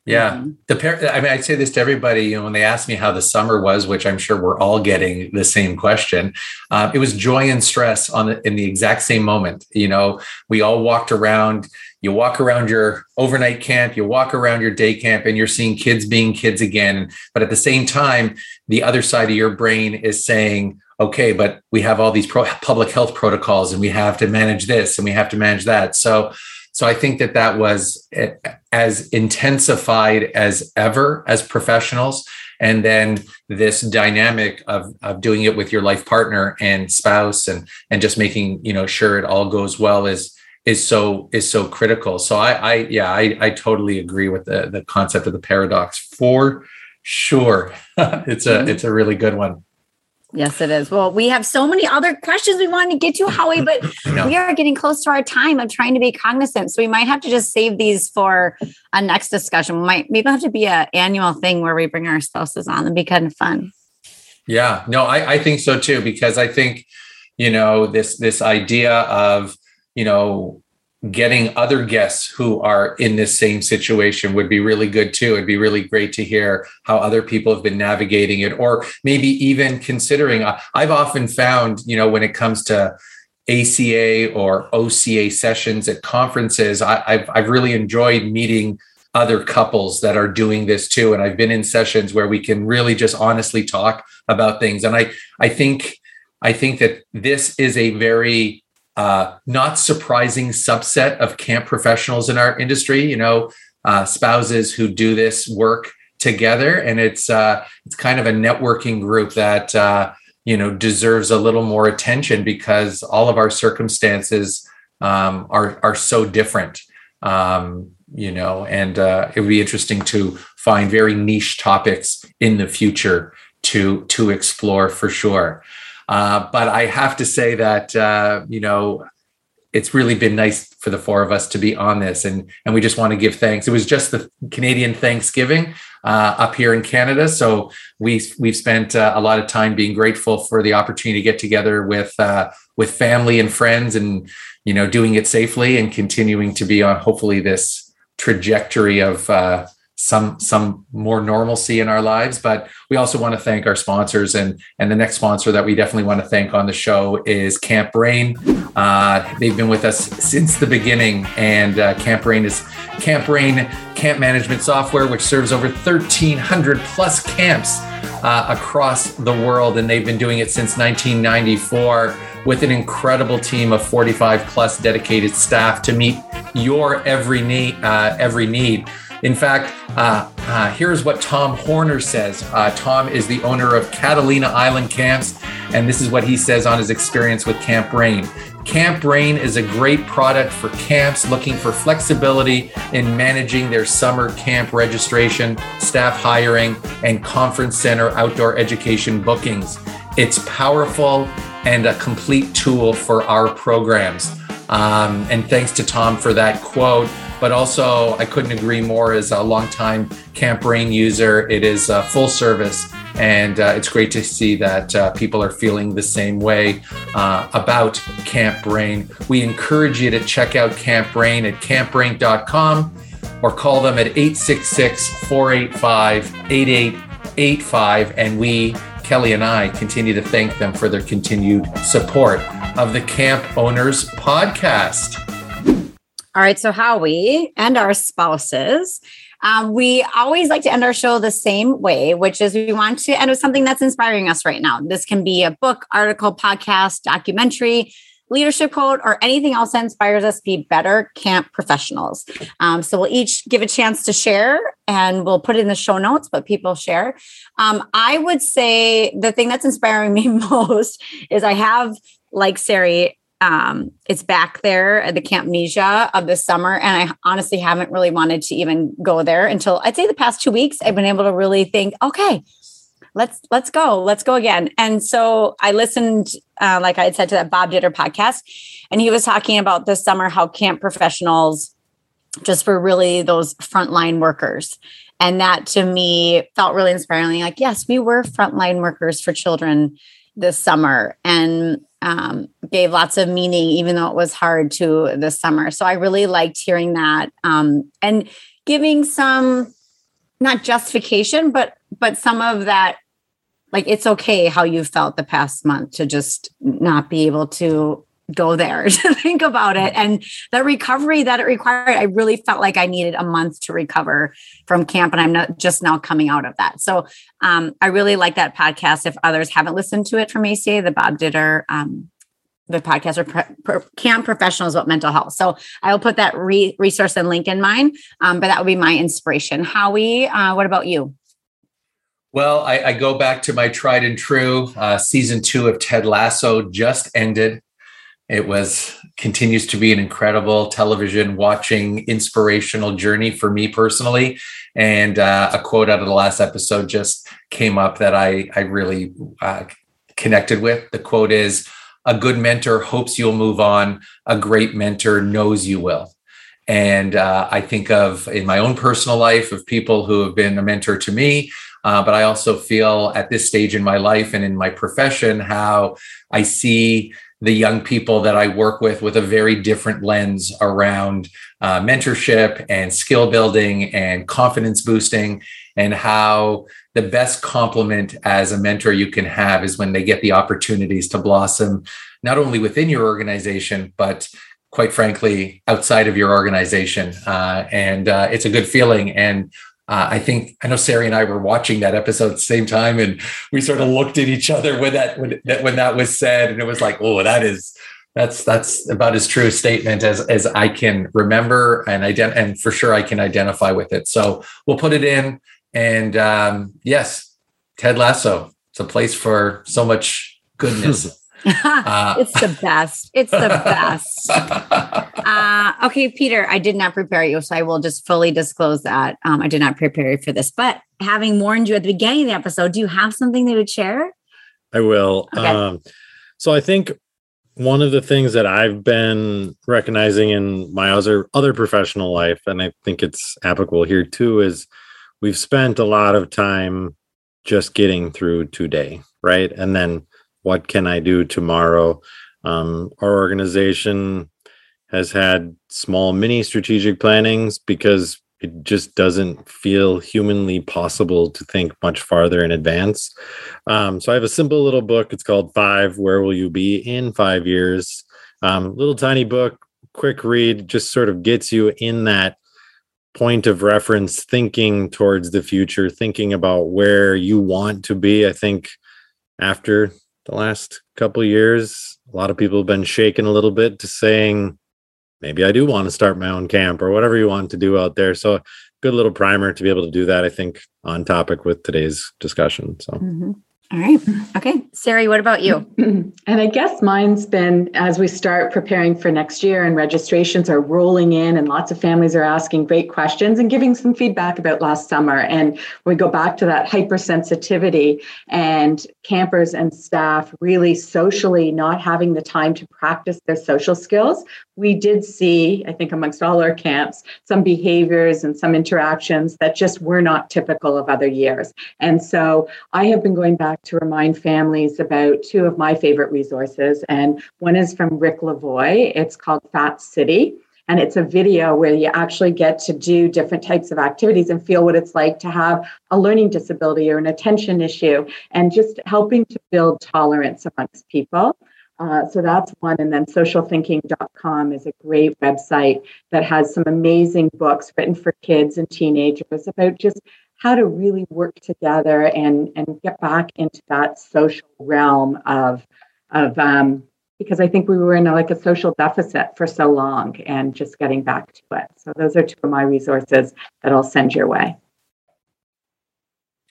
Yeah. Mm-hmm. The par- I mean, I say this to everybody, you know, when they ask me how the summer was, which I'm sure we're all getting the same question. Uh, it was joy and stress on the, in the exact same moment. You know, we all walked around, you walk around your overnight camp, you walk around your day camp and you're seeing kids being kids again. But at the same time, the other side of your brain is saying, okay, but we have all these pro- public health protocols and we have to manage this and we have to manage that. So, so I think that that was eh, as intensified as ever as professionals. And then this dynamic of, of doing it with your life partner and spouse and, and just making, you know, sure it all goes well is, is so, is so critical. So I, I yeah, I, I totally agree with the, the concept of the paradox for sure. [LAUGHS] it's a, mm-hmm. it's a really good one. Yes, it is. Well, we have so many other questions we want to get to, Howie, but [LAUGHS] we are getting close to our time of trying to be cognizant. So we might have to just save these for a next discussion. We might maybe have to be an annual thing where we bring our spouses on and be kind of fun. Yeah, no, I, I think so too, because I think, you know, this this idea of, you know, getting other guests who are in this same situation would be really good too. It'd be really great to hear how other people have been navigating it, or maybe even considering. Uh, I've often found, you know, when it comes to ACA or OCA sessions at conferences, I, have I've really enjoyed meeting other couples that are doing this too. And I've been in sessions where we can really just honestly talk about things. And I I think I think that this is a very uh, not surprising subset of camp professionals in our industry. You know, uh, spouses who do this work together, and it's uh, it's kind of a networking group that uh, you know deserves a little more attention because all of our circumstances um, are are so different. Um, you know, and uh, it would be interesting to find very niche topics in the future to to explore for sure. Uh, but I have to say that uh, you know it's really been nice for the four of us to be on this, and and we just want to give thanks. It was just the Canadian Thanksgiving uh, up here in Canada, so we we've spent uh, a lot of time being grateful for the opportunity to get together with uh, with family and friends, and you know doing it safely and continuing to be on hopefully this trajectory of some some more normalcy in our lives but we also want to thank our sponsors. And and the next sponsor that we definitely want to thank on the show is Camp Brain. Uh, they've been with us since the beginning. And uh, Camp Brain is Camp Brain camp management software which serves over 1300 plus camps uh, across the world. And they've been doing it since 1994 with an incredible team of 45 plus dedicated staff to meet your every need uh, every need in fact, uh, uh, here's what Tom Horner says. Uh, Tom is the owner of Catalina Island Camps, and this is what he says on his experience with Camp Brain. Camp Brain is a great product for camps looking for flexibility in managing their summer camp registration, staff hiring, and conference center outdoor education bookings. It's powerful and a complete tool for our programs. Um, and thanks to Tom for that quote. But also, I couldn't agree more as a longtime Camp Brain user. It is uh, full service, and uh, it's great to see that uh, people are feeling the same way uh, about Camp Brain. We encourage you to check out Camp Brain at campbrain.com or call them at 866 485 8885. And we, Kelly and I, continue to thank them for their continued support of the Camp Owners Podcast. All right. So, Howie and our spouses, um, we always like to end our show the same way, which is we want to end with something that's inspiring us right now. This can be a book, article, podcast, documentary, leadership quote, or anything else that inspires us to be better camp professionals. Um, so we'll each give a chance to share and we'll put it in the show notes, but people share. Um, I would say the thing that's inspiring [LAUGHS] me most is I have, like Sari, um, it's back there at the Campnesia of the summer. And I honestly haven't really wanted to even go there until I'd say the past two weeks. I've been able to really think, okay, let's let's go, let's go again. And so I listened, uh, like I had said, to that Bob Ditter podcast, and he was talking about this summer how camp professionals just for really those frontline workers. And that to me felt really inspiring. Like, yes, we were frontline workers for children this summer and um, gave lots of meaning, even though it was hard to this summer. So I really liked hearing that um, and giving some not justification, but but some of that like it's okay how you felt the past month to just not be able to go there [LAUGHS] to think about it. And the recovery that it required i really felt like i needed a month to recover from camp and i'm not just now coming out of that. So um, i really like that podcast. If others haven't listened to it from aca the bob ditter um, the podcast or pre- pre- camp professionals about mental health. So i will put that re- resource and link in mine um, but that would be my inspiration. Howie uh, what about you? Well, I, I, go back to my tried and true. Uh, season two of Ted Lasso just ended. It was continues to be an incredible television watching inspirational journey for me personally. And uh, a quote out of the last episode just came up that I I really uh, connected with. The quote is, "A good mentor hopes you'll move on. A great mentor knows you will." And uh, I think of in my own personal life of people who have been a mentor to me, uh, but I also feel at this stage in my life and in my profession how I see the young people that I work with with a very different lens around uh, mentorship and skill building and confidence boosting, and how the best compliment as a mentor you can have is when they get the opportunities to blossom, not only within your organization, but quite frankly, outside of your organization. Uh, and uh, it's a good feeling. And uh, I think I know Sari and I were watching that episode at the same time, and we sort of looked at each other when that when that, when that was said, and it was like, oh, that is that's that's about as true a statement as as I can remember, and ident- and for sure I can identify with it. So we'll put it in, and um, yes, Ted Lasso. It's a place for so much goodness. [LAUGHS] Uh, [LAUGHS] it's the best. It's the best. [LAUGHS] uh, okay, Peter, I did not prepare you, so I will just fully disclose that um, I did not prepare you for this. But having warned you at the beginning of the episode, do you have something that would share? I will. Okay. Um, so I think one of the things that I've been recognizing in my other other professional life, and I think it's applicable here too, is we've spent a lot of time just getting through today, right? And then what can I do tomorrow? Um, our organization has had small mini strategic plannings because it just doesn't feel humanly possible to think much farther in advance. Um, so I have a simple little book. It's called Five Where Will You Be in Five Years? Um, little tiny book, quick read, just sort of gets you in that point of reference, thinking towards the future, thinking about where you want to be. I think after the last couple years. A lot of people have been shaken a little bit to saying, maybe I do want to start my own camp or whatever you want to do out there. So, good little primer to be able to do that, I think, on topic with today's discussion. So, mm-hmm. All right. Okay. Sari, what about you? [CLEARS THROAT] And I guess mine's been as we start preparing for next year and registrations are rolling in and lots of families are asking great questions and giving some feedback about last summer. And we go back to that hypersensitivity and campers and staff really socially not having the time to practice their social skills. We did see, I think, amongst all our camps, some behaviors and some interactions that just were not typical of other years. And so I have been going back to remind families about two of my favorite resources. And one is from Rick Lavoie. It's called Fat City. And it's a video where you actually get to do different types of activities and feel what it's like to have a learning disability or an attention issue and just helping to build tolerance amongst people. Uh, so that's one. And then socialthinking.com is a great website that has some amazing books written for kids and teenagers about just how to really work together and and get back into that social realm of of um, because I think we were in a, like a social deficit for so long and just getting back to it. So those are two of my resources that I'll send your way.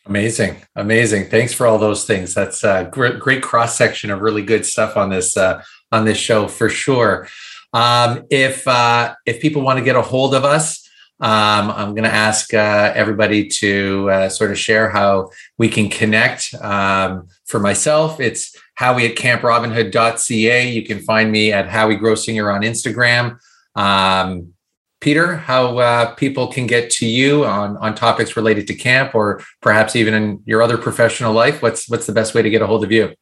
Amazing, amazing. Thanks for all those things. That's a great, great cross section of really good stuff on this uh, on this show for sure. Um, if uh, if people want to get a hold of us, um, I'm going to ask uh, everybody to uh, sort of share how we can connect. Um, for myself, it's Howie at camprobinhood.ca. You can find me at Howie Grossinger on Instagram. Um, Peter, how uh, people can get to you on, on topics related to camp or perhaps even in your other professional life? What's what's the best way to get a hold of you?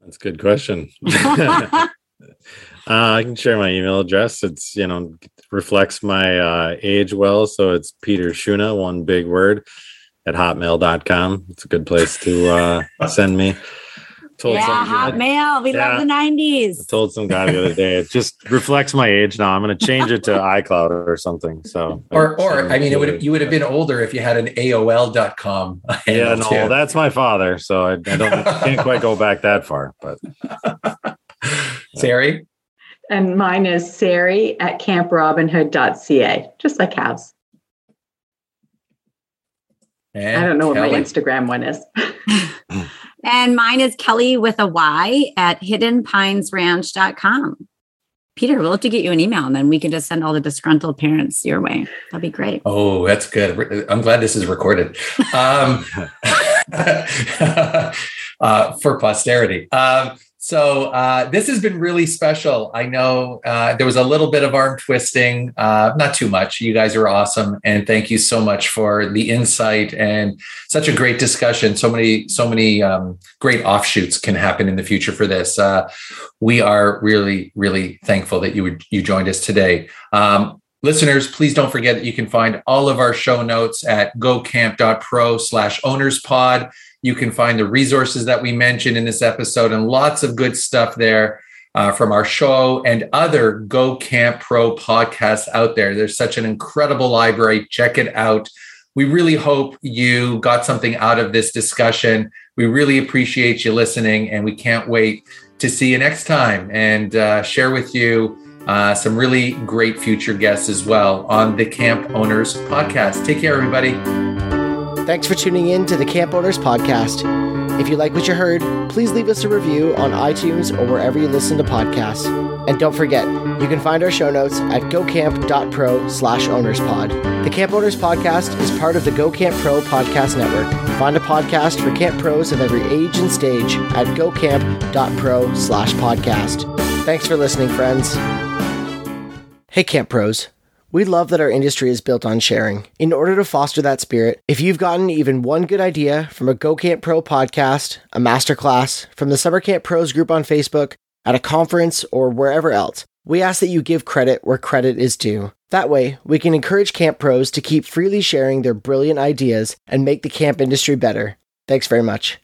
That's a good question. [LAUGHS] uh, I can share my email address. It's, you know, reflects my uh, age well. So it's Peter Shuna, one big word, at hotmail.com. It's a good place to uh, [LAUGHS] send me. Told yeah, Hotmail. We yeah, love the 90s. I told some guy the other day. It just reflects my age now. I'm going to change it to [LAUGHS] iCloud or something. So, or, or I mean, it would you would have been older if you had an AOL.com. [LAUGHS] Yeah, no, too. that's my father. So I, I don't can't quite go back that far. But Sari, and mine is Sari at camprobinhood.ca, just like house. And I don't know Kelly. what my Instagram one is. [LAUGHS] And mine is Kelly with a Y at hiddenpinesranch.com. Peter, we'll have to get you an email and then we can just send all the disgruntled parents your way. That'd be great. Oh, that's good. I'm glad this is recorded um, [LAUGHS] [LAUGHS] uh, for posterity. Um, so uh, this has been really special. I know uh, there was a little bit of arm twisting, uh, not too much. You guys are awesome, and thank you so much for the insight and such a great discussion. So many, so many um, great offshoots can happen in the future for this. Uh, we are really, really thankful that you you joined us today. Um, listeners, please don't forget that you can find all of our show notes at gocamp.pro slash ownerspod. You can find the resources that we mentioned in this episode and lots of good stuff there uh, from our show and other Go Camp Pro podcasts out there. There's such an incredible library. Check it out. We really hope you got something out of this discussion. We really appreciate you listening, and we can't wait to see you next time and uh, share with you uh, some really great future guests as well on the Camp Owners Podcast. Take care, everybody. Thanks for tuning in to the Camp Owners Podcast. If you like what you heard, please leave us a review on iTunes or wherever you listen to podcasts. And don't forget, you can find our show notes at gocamp.pro slash ownerspod. The Camp Owners Podcast is part of the GoCamp Pro Podcast Network. Find a podcast for camp pros of every age and stage at gocamp.pro slash podcast. Thanks for listening, friends. Hey, Camp Pros. We love that our industry is built on sharing. In order to foster that spirit, if you've gotten even one good idea from a GoCamp Pro podcast, a masterclass, from the Summer Camp Pros group on Facebook, at a conference, or wherever else, we ask that you give credit where credit is due. That way, we can encourage camp pros to keep freely sharing their brilliant ideas and make the camp industry better. Thanks very much.